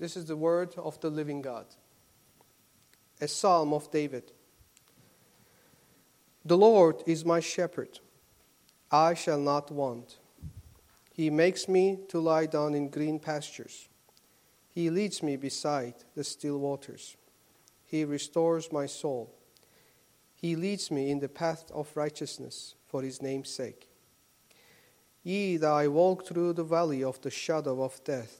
This is the word of the living God. A psalm of David. The Lord is my shepherd, I shall not want. He makes me to lie down in green pastures. He leads me beside the still waters. He restores my soul. He leads me in the path of righteousness for his name's sake. Yea, though I walk through the valley of the shadow of death,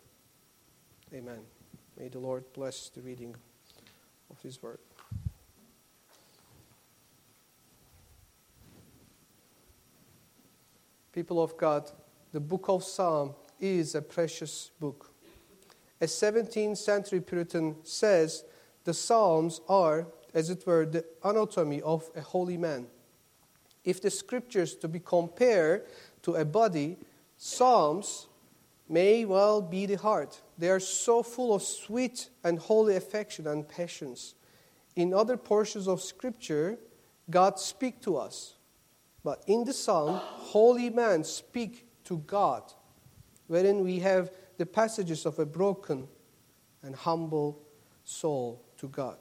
Amen. May the Lord bless the reading of His word. People of God, the book of Psalm is a precious book. A 17th century Puritan says the Psalms are, as it were, the anatomy of a holy man. If the scriptures to be compared to a body, Psalms may well be the heart. They are so full of sweet and holy affection and passions. In other portions of Scripture, God speaks to us. But in the Psalm, holy men speak to God, wherein we have the passages of a broken and humble soul to God.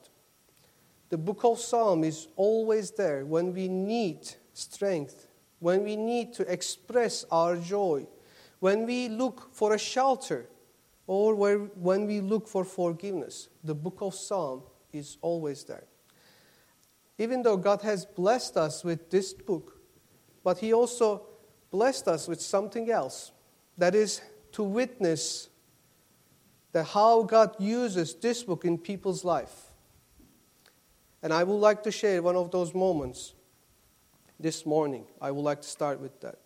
The book of Psalm is always there when we need strength, when we need to express our joy, when we look for a shelter or where, when we look for forgiveness, the book of Psalm is always there. Even though God has blessed us with this book, but He also blessed us with something else that is to witness that how God uses this book in people's life. And I would like to share one of those moments this morning. I would like to start with that.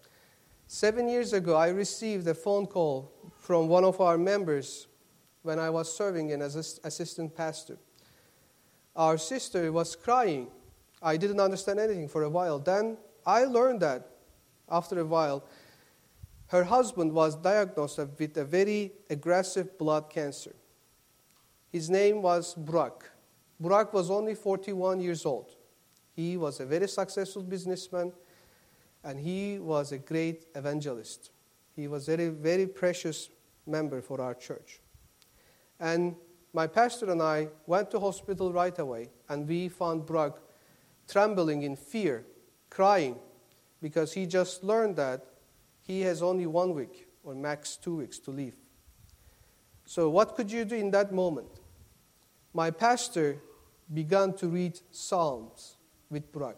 Seven years ago, I received a phone call from one of our members when I was serving as an assistant pastor. Our sister was crying. I didn't understand anything for a while. Then I learned that after a while, her husband was diagnosed with a very aggressive blood cancer. His name was Burak. Burak was only 41 years old. He was a very successful businessman and he was a great evangelist. He was a very, very precious member for our church. And my pastor and I went to hospital right away, and we found Burak trembling in fear, crying, because he just learned that he has only one week or max two weeks to live. So, what could you do in that moment? My pastor began to read Psalms with Burak,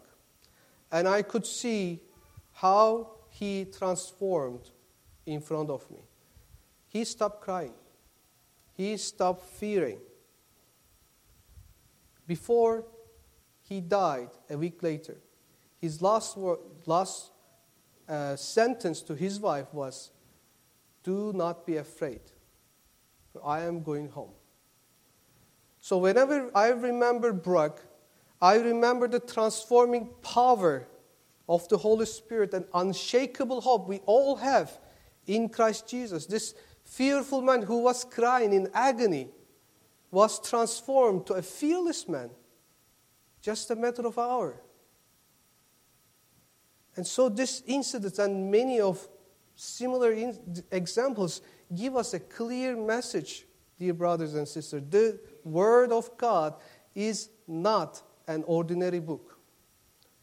and I could see how he transformed in front of me. He stopped crying, he stopped fearing. Before he died a week later, his last, word, last uh, sentence to his wife was Do not be afraid, for I am going home. So, whenever I remember Burak, I remember the transforming power of the Holy Spirit an unshakable hope we all have in Christ Jesus. This fearful man who was crying in agony was transformed to a fearless man just a matter of hour. And so this incident and many of similar in- examples give us a clear message, dear brothers and sisters. The Word of God is not an ordinary book.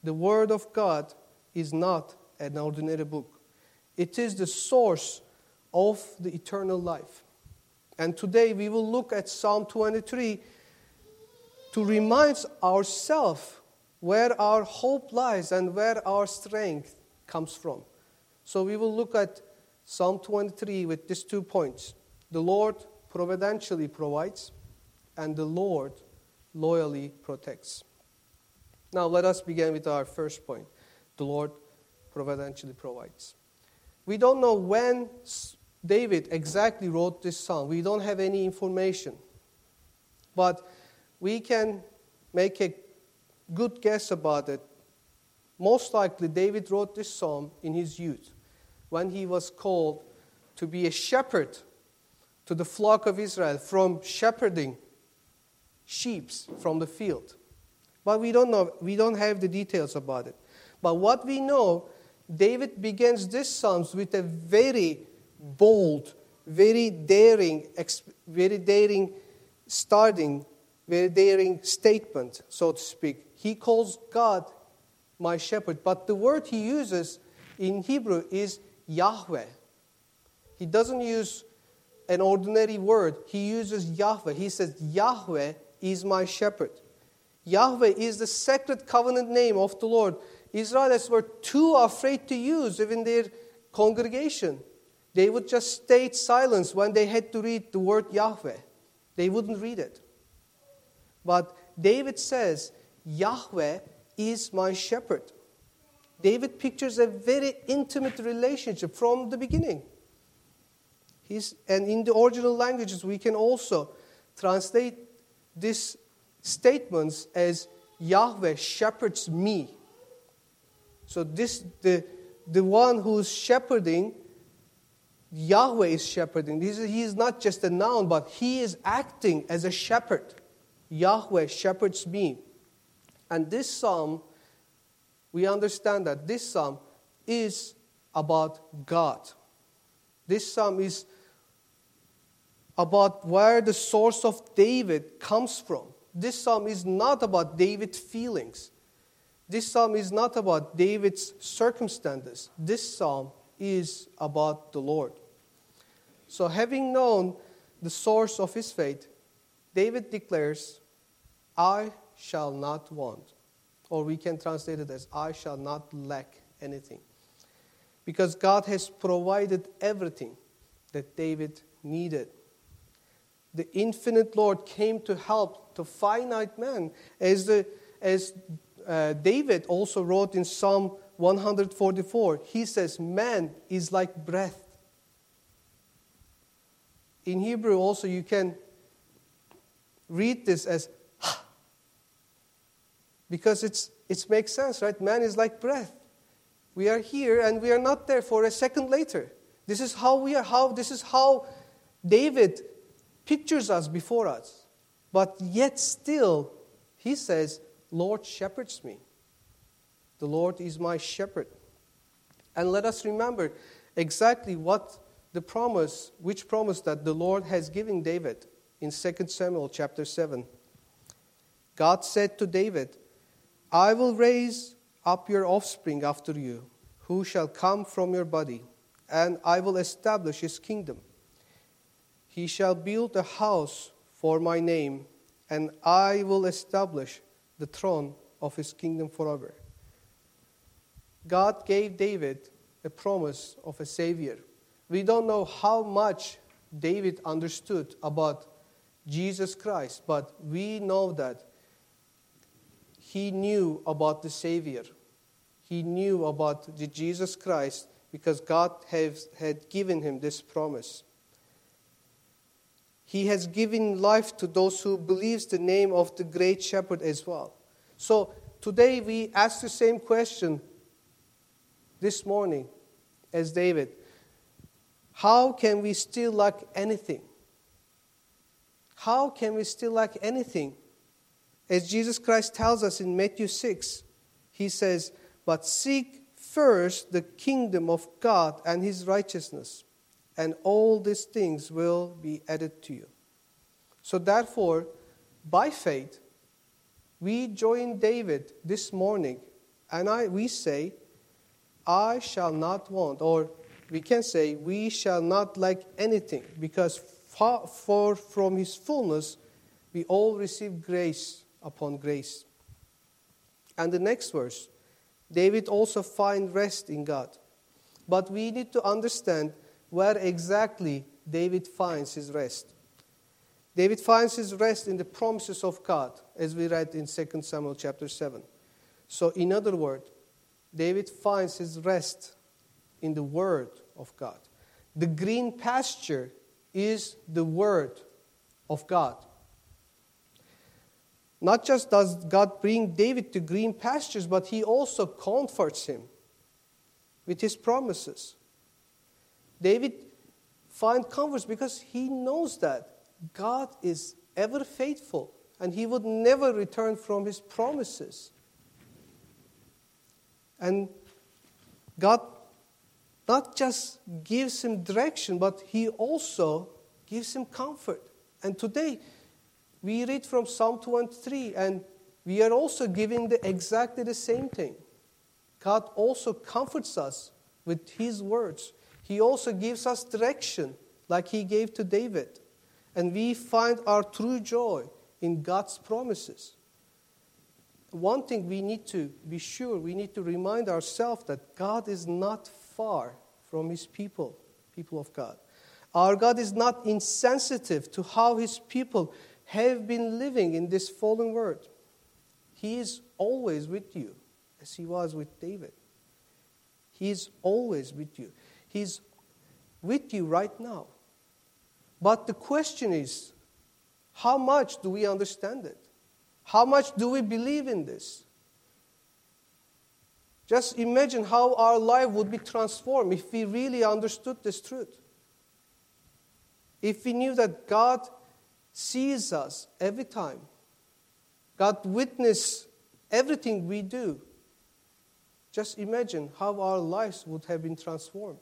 The Word of God is not an ordinary book, it is the source of the eternal life. And today we will look at Psalm 23 to remind ourselves where our hope lies and where our strength comes from. So we will look at Psalm 23 with these two points. The Lord providentially provides, and the Lord loyally protects. Now, let us begin with our first point the Lord providentially provides. We don't know when David exactly wrote this psalm, we don't have any information. but we can make a good guess about it. Most likely, David wrote this psalm in his youth when he was called to be a shepherd to the flock of Israel from shepherding sheep from the field. But we don't know, we don't have the details about it. But what we know, David begins this psalms with a very bold, very daring, very daring starting, very daring statement, so to speak. He calls God my shepherd, but the word he uses in Hebrew is Yahweh. He doesn't use an ordinary word, he uses Yahweh. He says, Yahweh is my shepherd. Yahweh is the sacred covenant name of the Lord. Israelites were too afraid to use even their congregation. They would just stay silent when they had to read the word Yahweh. They wouldn't read it. But David says, Yahweh is my shepherd. David pictures a very intimate relationship from the beginning. He's, and in the original languages, we can also translate these statements as Yahweh shepherds me. So this the the one who's shepherding, Yahweh is shepherding. This is, he is not just a noun, but he is acting as a shepherd. Yahweh shepherds me. And this psalm, we understand that this psalm is about God. This psalm is about where the source of David comes from. This psalm is not about David's feelings. This psalm is not about David's circumstances. This psalm is about the Lord. So, having known the source of his faith, David declares, I shall not want. Or we can translate it as, I shall not lack anything. Because God has provided everything that David needed the infinite Lord came to help the finite man. As, the, as uh, David also wrote in Psalm 144, he says, Man is like breath. In Hebrew, also, you can read this as because it's, it makes sense, right? Man is like breath. We are here and we are not there for a second later. This is how we are, how, this is how David pictures us before us. But yet still, he says, Lord shepherds me. The Lord is my shepherd. And let us remember exactly what the promise, which promise that the Lord has given David in 2 Samuel chapter 7. God said to David, I will raise up your offspring after you, who shall come from your body, and I will establish his kingdom. He shall build a house for my name, and I will establish the throne of his kingdom forever. God gave David a promise of a Savior. We don't know how much David understood about Jesus Christ, but we know that he knew about the Savior. He knew about the Jesus Christ because God has, had given him this promise. He has given life to those who believes the name of the great shepherd as well. So today we ask the same question this morning as David. How can we still lack anything? How can we still lack anything? As Jesus Christ tells us in Matthew 6, he says, But seek first the kingdom of God and his righteousness and all these things will be added to you. So, therefore, by faith, we join David this morning and I, we say, I shall not want, or we can say, we shall not lack anything, because far, from his fullness we all receive grace upon grace. And the next verse, David also find rest in God. But we need to understand where exactly David finds his rest. David finds his rest in the promises of God, as we read in 2 Samuel chapter 7. So, in other words, David finds his rest in the Word of God. The green pasture is the Word of God. not just does God bring David to green pastures, but he also comforts him with his promises. David finds comfort because he knows that God is ever faithful and he would never return from his promises. And God not just gives him direction, but he also gives him comfort. And today, we read from Psalm 23, and we are also giving the, exactly the same thing. God also comforts us with his words. He also gives us direction, like he gave to David. And we find our true joy in God's promises. One thing we need to be sure, we need to remind ourselves that God is not far from his people, people of God. Our God is not insensitive to how his people have been living in this fallen world. He is always with you, as he was with David. He is always with you. He's with you right now. But the question is how much do we understand it? How much do we believe in this? Just imagine how our life would be transformed if we really understood this truth. If we knew that God sees us every time, God witnesses everything we do, just imagine how our lives would have been transformed.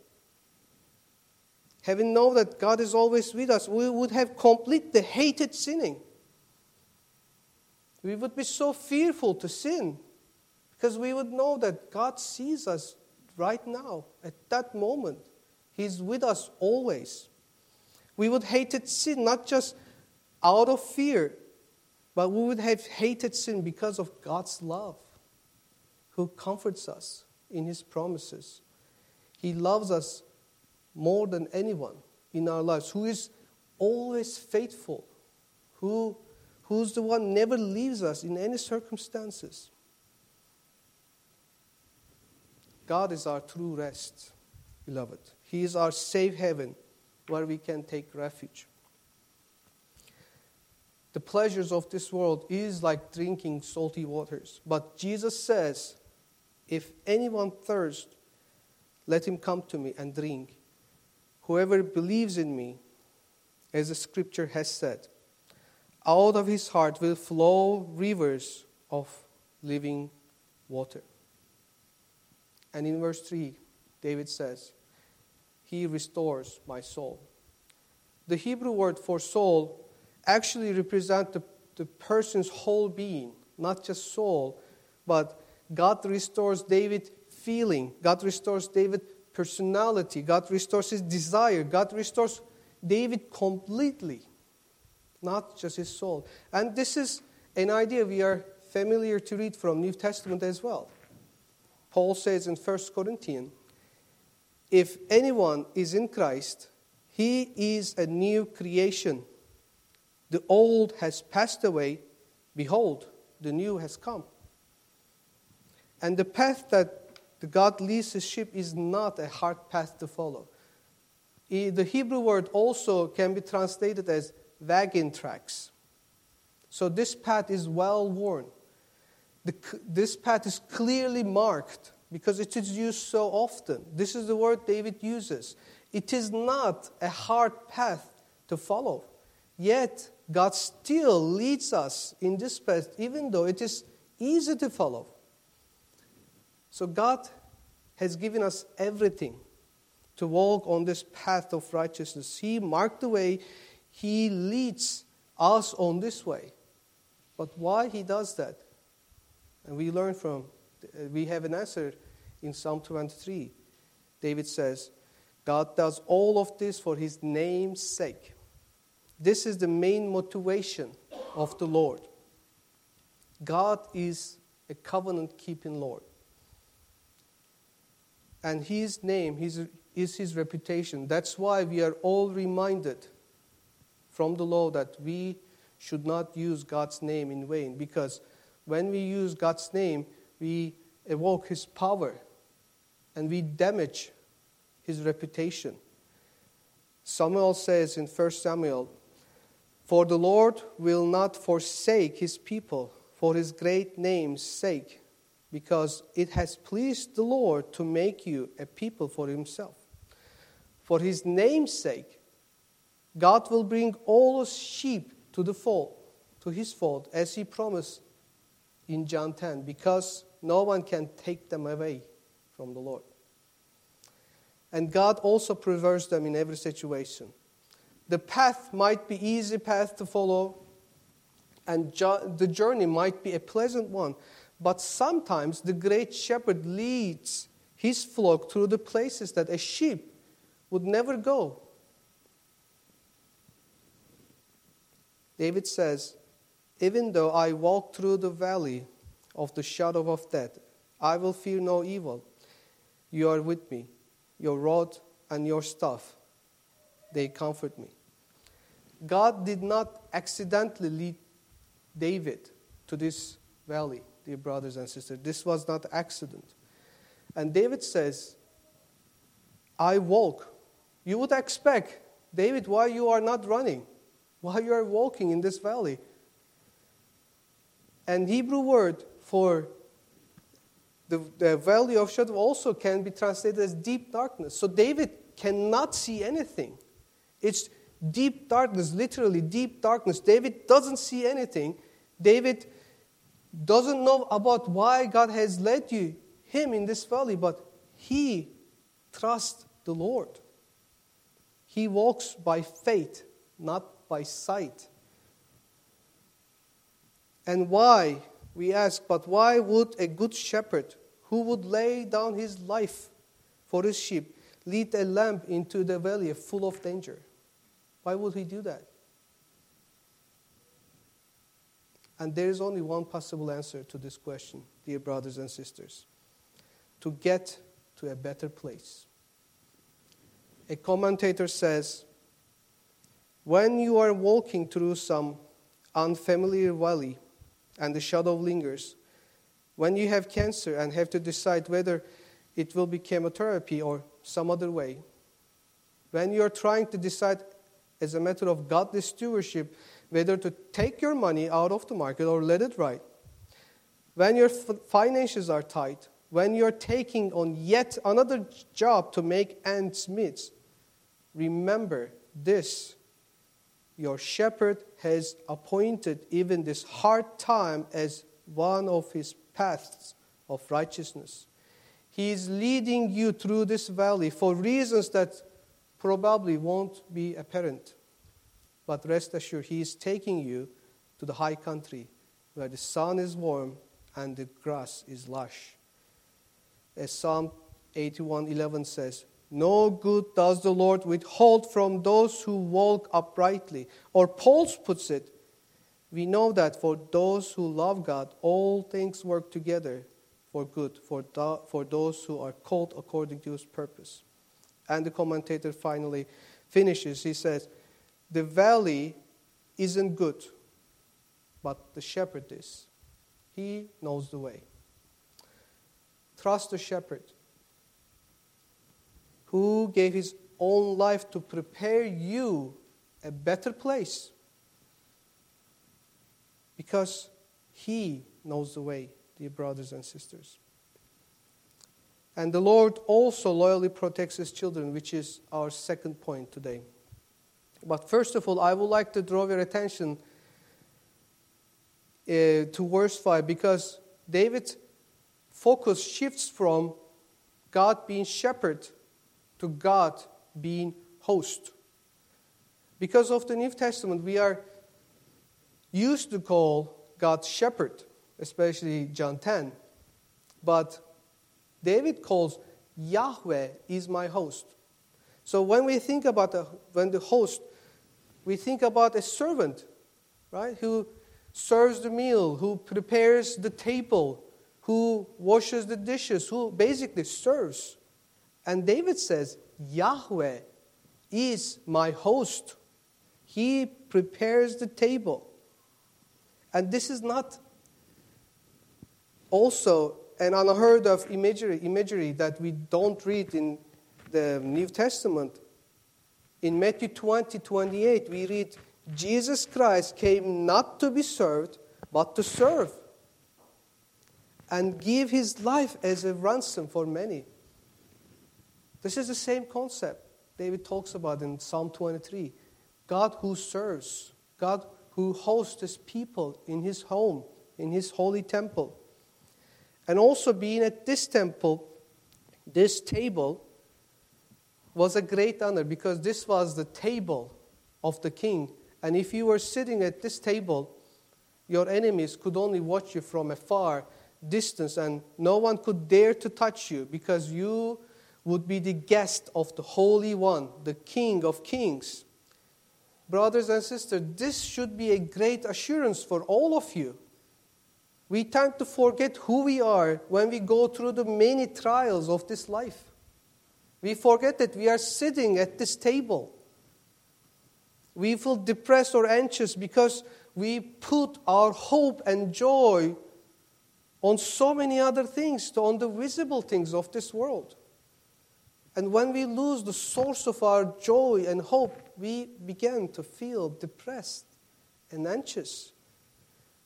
Having known that God is always with us, we would have completely hated sinning. We would be so fearful to sin because we would know that God sees us right now, at that moment. He's with us always. We would hated sin not just out of fear, but we would have hated sin because of God's love, who comforts us in His promises. He loves us more than anyone in our lives, who is always faithful, who, who's the one never leaves us in any circumstances. God is our true rest, beloved. He is our safe haven where we can take refuge. The pleasures of this world is like drinking salty waters. But Jesus says, if anyone thirsts, let him come to me and drink. Whoever believes in me, as the scripture has said, out of his heart will flow rivers of living water. And in verse 3, David says, He restores my soul. The Hebrew word for soul actually represents the, the person's whole being, not just soul, but God restores David feeling. God restores David personality. God restores his desire. God restores David completely, not just his soul. And this is an idea we are familiar to read from New Testament as well. Paul says in 1 Corinthians, if anyone is in Christ, he is a new creation. The old has passed away. Behold, the new has come. And the path that the God leads his sheep is not a hard path to follow. The Hebrew word also can be translated as wagon tracks. So this path is well worn. This path is clearly marked because it is used so often. This is the word David uses. It is not a hard path to follow. Yet, God still leads us in this path, even though it is easy to follow. So God has given us everything to walk on this path of righteousness. He marked the way, He leads us on this way. But why He does that? And we learn from, we have an answer in Psalm 23. David says, God does all of this for His name's sake. This is the main motivation of the Lord. God is a covenant keeping Lord and his name his, is his reputation. That's why we are all reminded from the law that we should not use God's name in vain because when we use God's name, we evoke his power and we damage his reputation. Samuel says in 1 Samuel For the Lord will not forsake his people for his great name's sake, because it has pleased the Lord to make you a people for himself. For his name's sake, God will bring all his sheep to the fold, to his fold, as he promised in John 10, because no one can take them away from the Lord. And God also preserves them in every situation. The path might be easy path to follow, and jo- the journey might be a pleasant one, but sometimes the great shepherd leads his flock through the places that a sheep would never go. David says, Even though I walk through the valley of the shadow of death, I will fear no evil. You are with me. Your rod and your staff, they comfort me. God did not accidentally lead David to this valley, dear brothers and sisters. This was not accident. And David says, I walk. You would expect, David, why you are not running? Why you are walking in this valley? And Hebrew word for the, the valley of shadow also can be translated as deep darkness. So David cannot see anything. It's deep darkness, literally deep darkness. David doesn't see anything. David doesn't know about why God has led you, him in this valley, but he trusts the Lord. He walks by faith, not by sight. And why, we ask, but why would a good shepherd who would lay down his life for his sheep lead a lamb into the valley full of danger? Why would he do that? And there is only one possible answer to this question, dear brothers and sisters to get to a better place. A commentator says, when you are walking through some unfamiliar valley and the shadow lingers, when you have cancer and have to decide whether it will be chemotherapy or some other way, when you are trying to decide as a matter of godly stewardship whether to take your money out of the market or let it ride. When your finances are tight, when you're taking on yet another job to make ends meet, remember this your shepherd has appointed even this hard time as one of his paths of righteousness. He is leading you through this valley for reasons that probably won't be apparent. But rest assured, He is taking you to the high country where the sun is warm and the grass is lush. As Psalm 81:11 says, no good does the Lord withhold from those who walk uprightly. Or Paul puts it, we know that for those who love God, all things work together for good, for, for those who are called according to his purpose. And the commentator finally finishes. He says, The valley isn't good, but the shepherd is. He knows the way. Trust the shepherd who gave his own life to prepare you a better place because he knows the way, dear brothers and sisters. And the Lord also loyally protects his children, which is our second point today. But first of all, I would like to draw your attention uh, to verse 5 because David's focus shifts from God being shepherd to God being host. Because of the New Testament, we are used to call God shepherd, especially John 10. But David calls Yahweh is my host. So when we think about the, when the host, we think about a servant, right, who serves the meal, who prepares the table, who washes the dishes, who basically serves. And David says, Yahweh is my host. He prepares the table. And this is not also an unheard of imagery, imagery that we don't read in the New Testament. In Matthew 20, 28, we read, Jesus Christ came not to be served, but to serve and give his life as a ransom for many. This is the same concept David talks about in Psalm 23. God who serves, God who hosts his people in his home, in his holy temple. And also being at this temple, this table, was a great honor because this was the table of the king. And if you were sitting at this table, your enemies could only watch you from a far distance, and no one could dare to touch you because you would be the guest of the Holy One, the King of Kings. Brothers and sisters, this should be a great assurance for all of you. We tend to forget who we are when we go through the many trials of this life. We forget that we are sitting at this table. We feel depressed or anxious because we put our hope and joy on so many other things, on the visible things of this world. And when we lose the source of our joy and hope, we begin to feel depressed and anxious.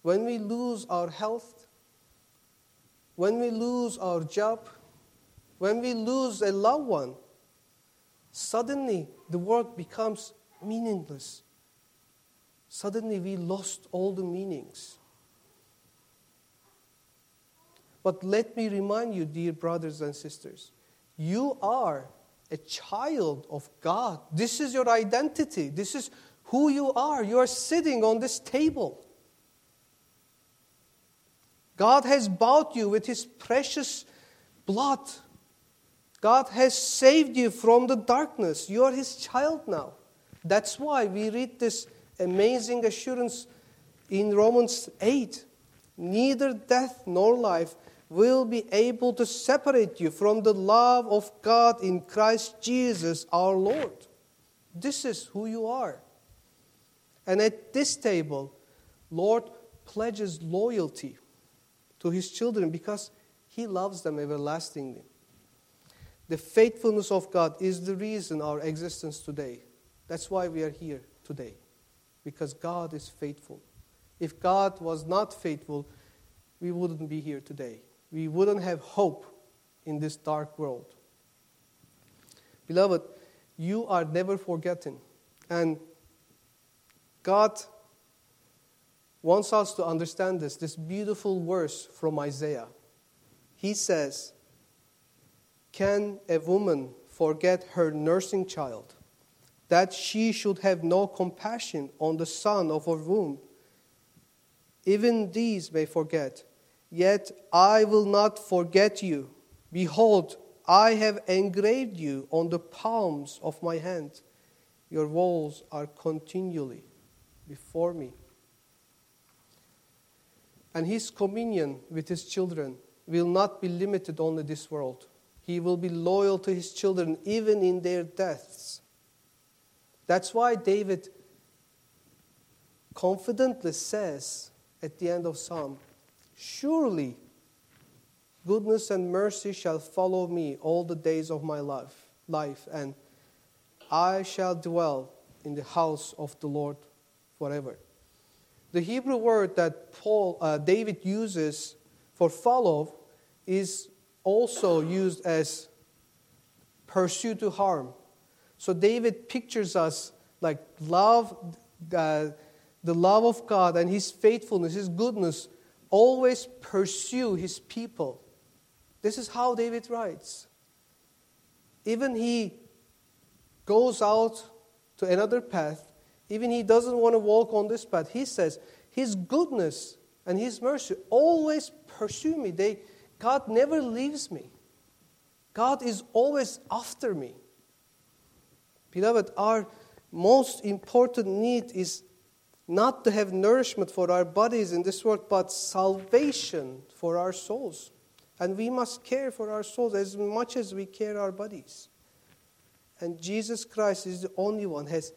When we lose our health, when we lose our job, when we lose a loved one, suddenly the world becomes meaningless. Suddenly we lost all the meanings. But let me remind you, dear brothers and sisters, you are a child of God. This is your identity. This is who you are. You are sitting on this table. God has bought you with His precious blood. God has saved you from the darkness. You are His child now. That's why we read this amazing assurance in Romans 8 neither death nor life will be able to separate you from the love of God in Christ Jesus our Lord. This is who you are. And at this table, Lord pledges loyalty to his children because he loves them everlastingly. The faithfulness of God is the reason our existence today. That's why we are here today, because God is faithful. If God was not faithful, we wouldn't be here today we wouldn't have hope in this dark world. Beloved, you are never forgotten. And God wants us to understand this, this beautiful verse from Isaiah. He says, Can a woman forget her nursing child, that she should have no compassion on the son of her womb? Even these may forget Yet I will not forget you. Behold, I have engraved you on the palms of my hand. Your walls are continually before me. And his communion with his children will not be limited only this world. He will be loyal to his children even in their deaths. That's why David confidently says at the end of Psalm Surely goodness and mercy shall follow me all the days of my life, life and I shall dwell in the house of the Lord forever. The Hebrew word that Paul, uh, David uses for follow is also used as pursue to harm. So David pictures us like love, uh, the love of God and his faithfulness, his goodness always pursue his people. This is how David writes. Even he goes out to another path, even he doesn't want to walk on this path, he says, His goodness and His mercy always pursue me. They, God never leaves me. God is always after me. Beloved, our most important need is not to have nourishment for our bodies in this world, but salvation for our souls. And we must care for our souls as much as we care our bodies. And Jesus Christ is the only one has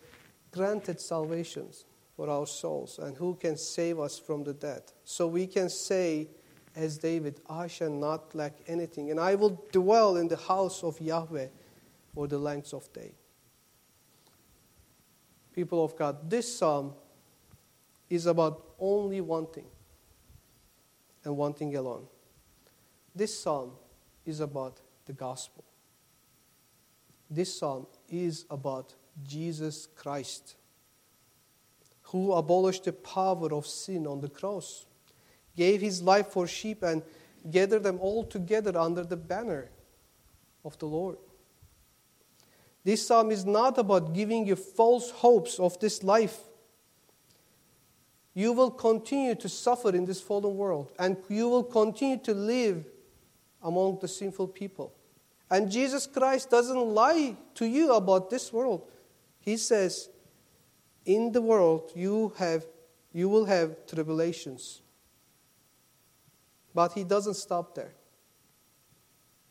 granted salvation for our souls and who can save us from the dead. So we can say, as David, I shall not lack anything, and I will dwell in the house of Yahweh for the length of day. People of God, this psalm is about only one thing and one thing alone. This psalm is about the gospel. This psalm is about Jesus Christ, who abolished the power of sin on the cross, gave his life for sheep, and gathered them all together under the banner of the Lord. This psalm is not about giving you false hopes of this life. You will continue to suffer in this fallen world, and you will continue to live among the sinful people. And Jesus Christ doesn't lie to you about this world. He says, In the world you have you will have tribulations. But he doesn't stop there.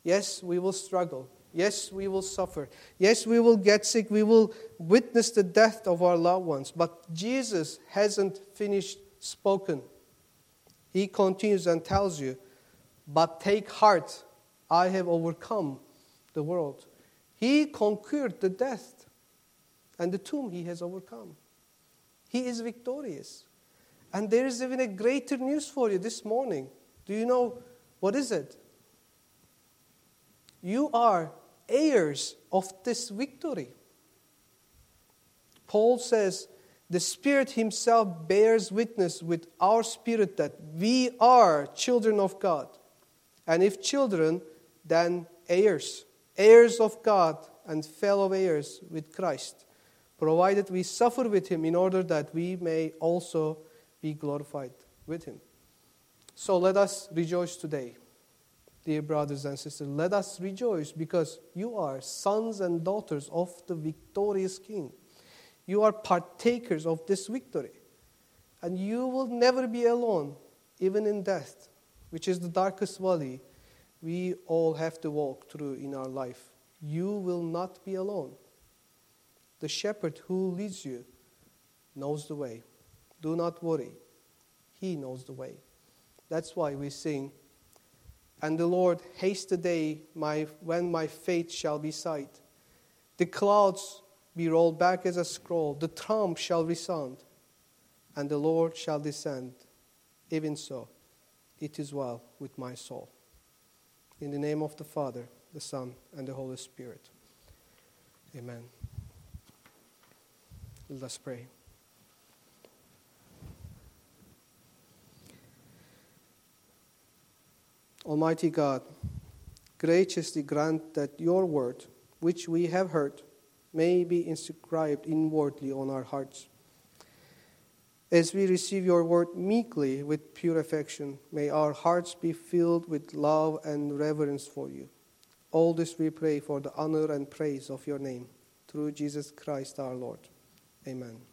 Yes, we will struggle. Yes, we will suffer. Yes, we will get sick. We will witness the death of our loved ones. But Jesus hasn't finished spoken. He continues and tells you, But take heart, I have overcome the world. He conquered the death and the tomb he has overcome. He is victorious. And there is even a greater news for you this morning. Do you know what is it? You are heirs of this victory. Paul says, the Spirit Himself bears witness with our spirit that we are children of God. And if children, then heirs, heirs of God and fellow heirs with Christ, provided we suffer with Him in order that we may also be glorified with Him. So let us rejoice today dear brothers and sisters, let us rejoice because you are sons and daughters of the victorious King. You are partakers of this victory. And you will never be alone, even in death, which is the darkest valley we all have to walk through in our life. You will not be alone. The shepherd who leads you knows the way. Do not worry, he knows the way. That's why we sing. And the Lord, haste the day my, when my faith shall be sight. The clouds be rolled back as a scroll, the trump shall resound, and the Lord shall descend. Even so, it is well with my soul. In the name of the Father, the Son, and the Holy Spirit. Amen. Let us pray. Almighty God, graciously grant that your word, which we have heard, may be inscribed inwardly on our hearts. As we receive your word meekly with pure affection, may our hearts be filled with love and reverence for you. All this we pray for the honor and praise of your name, through Jesus Christ our Lord. Amen.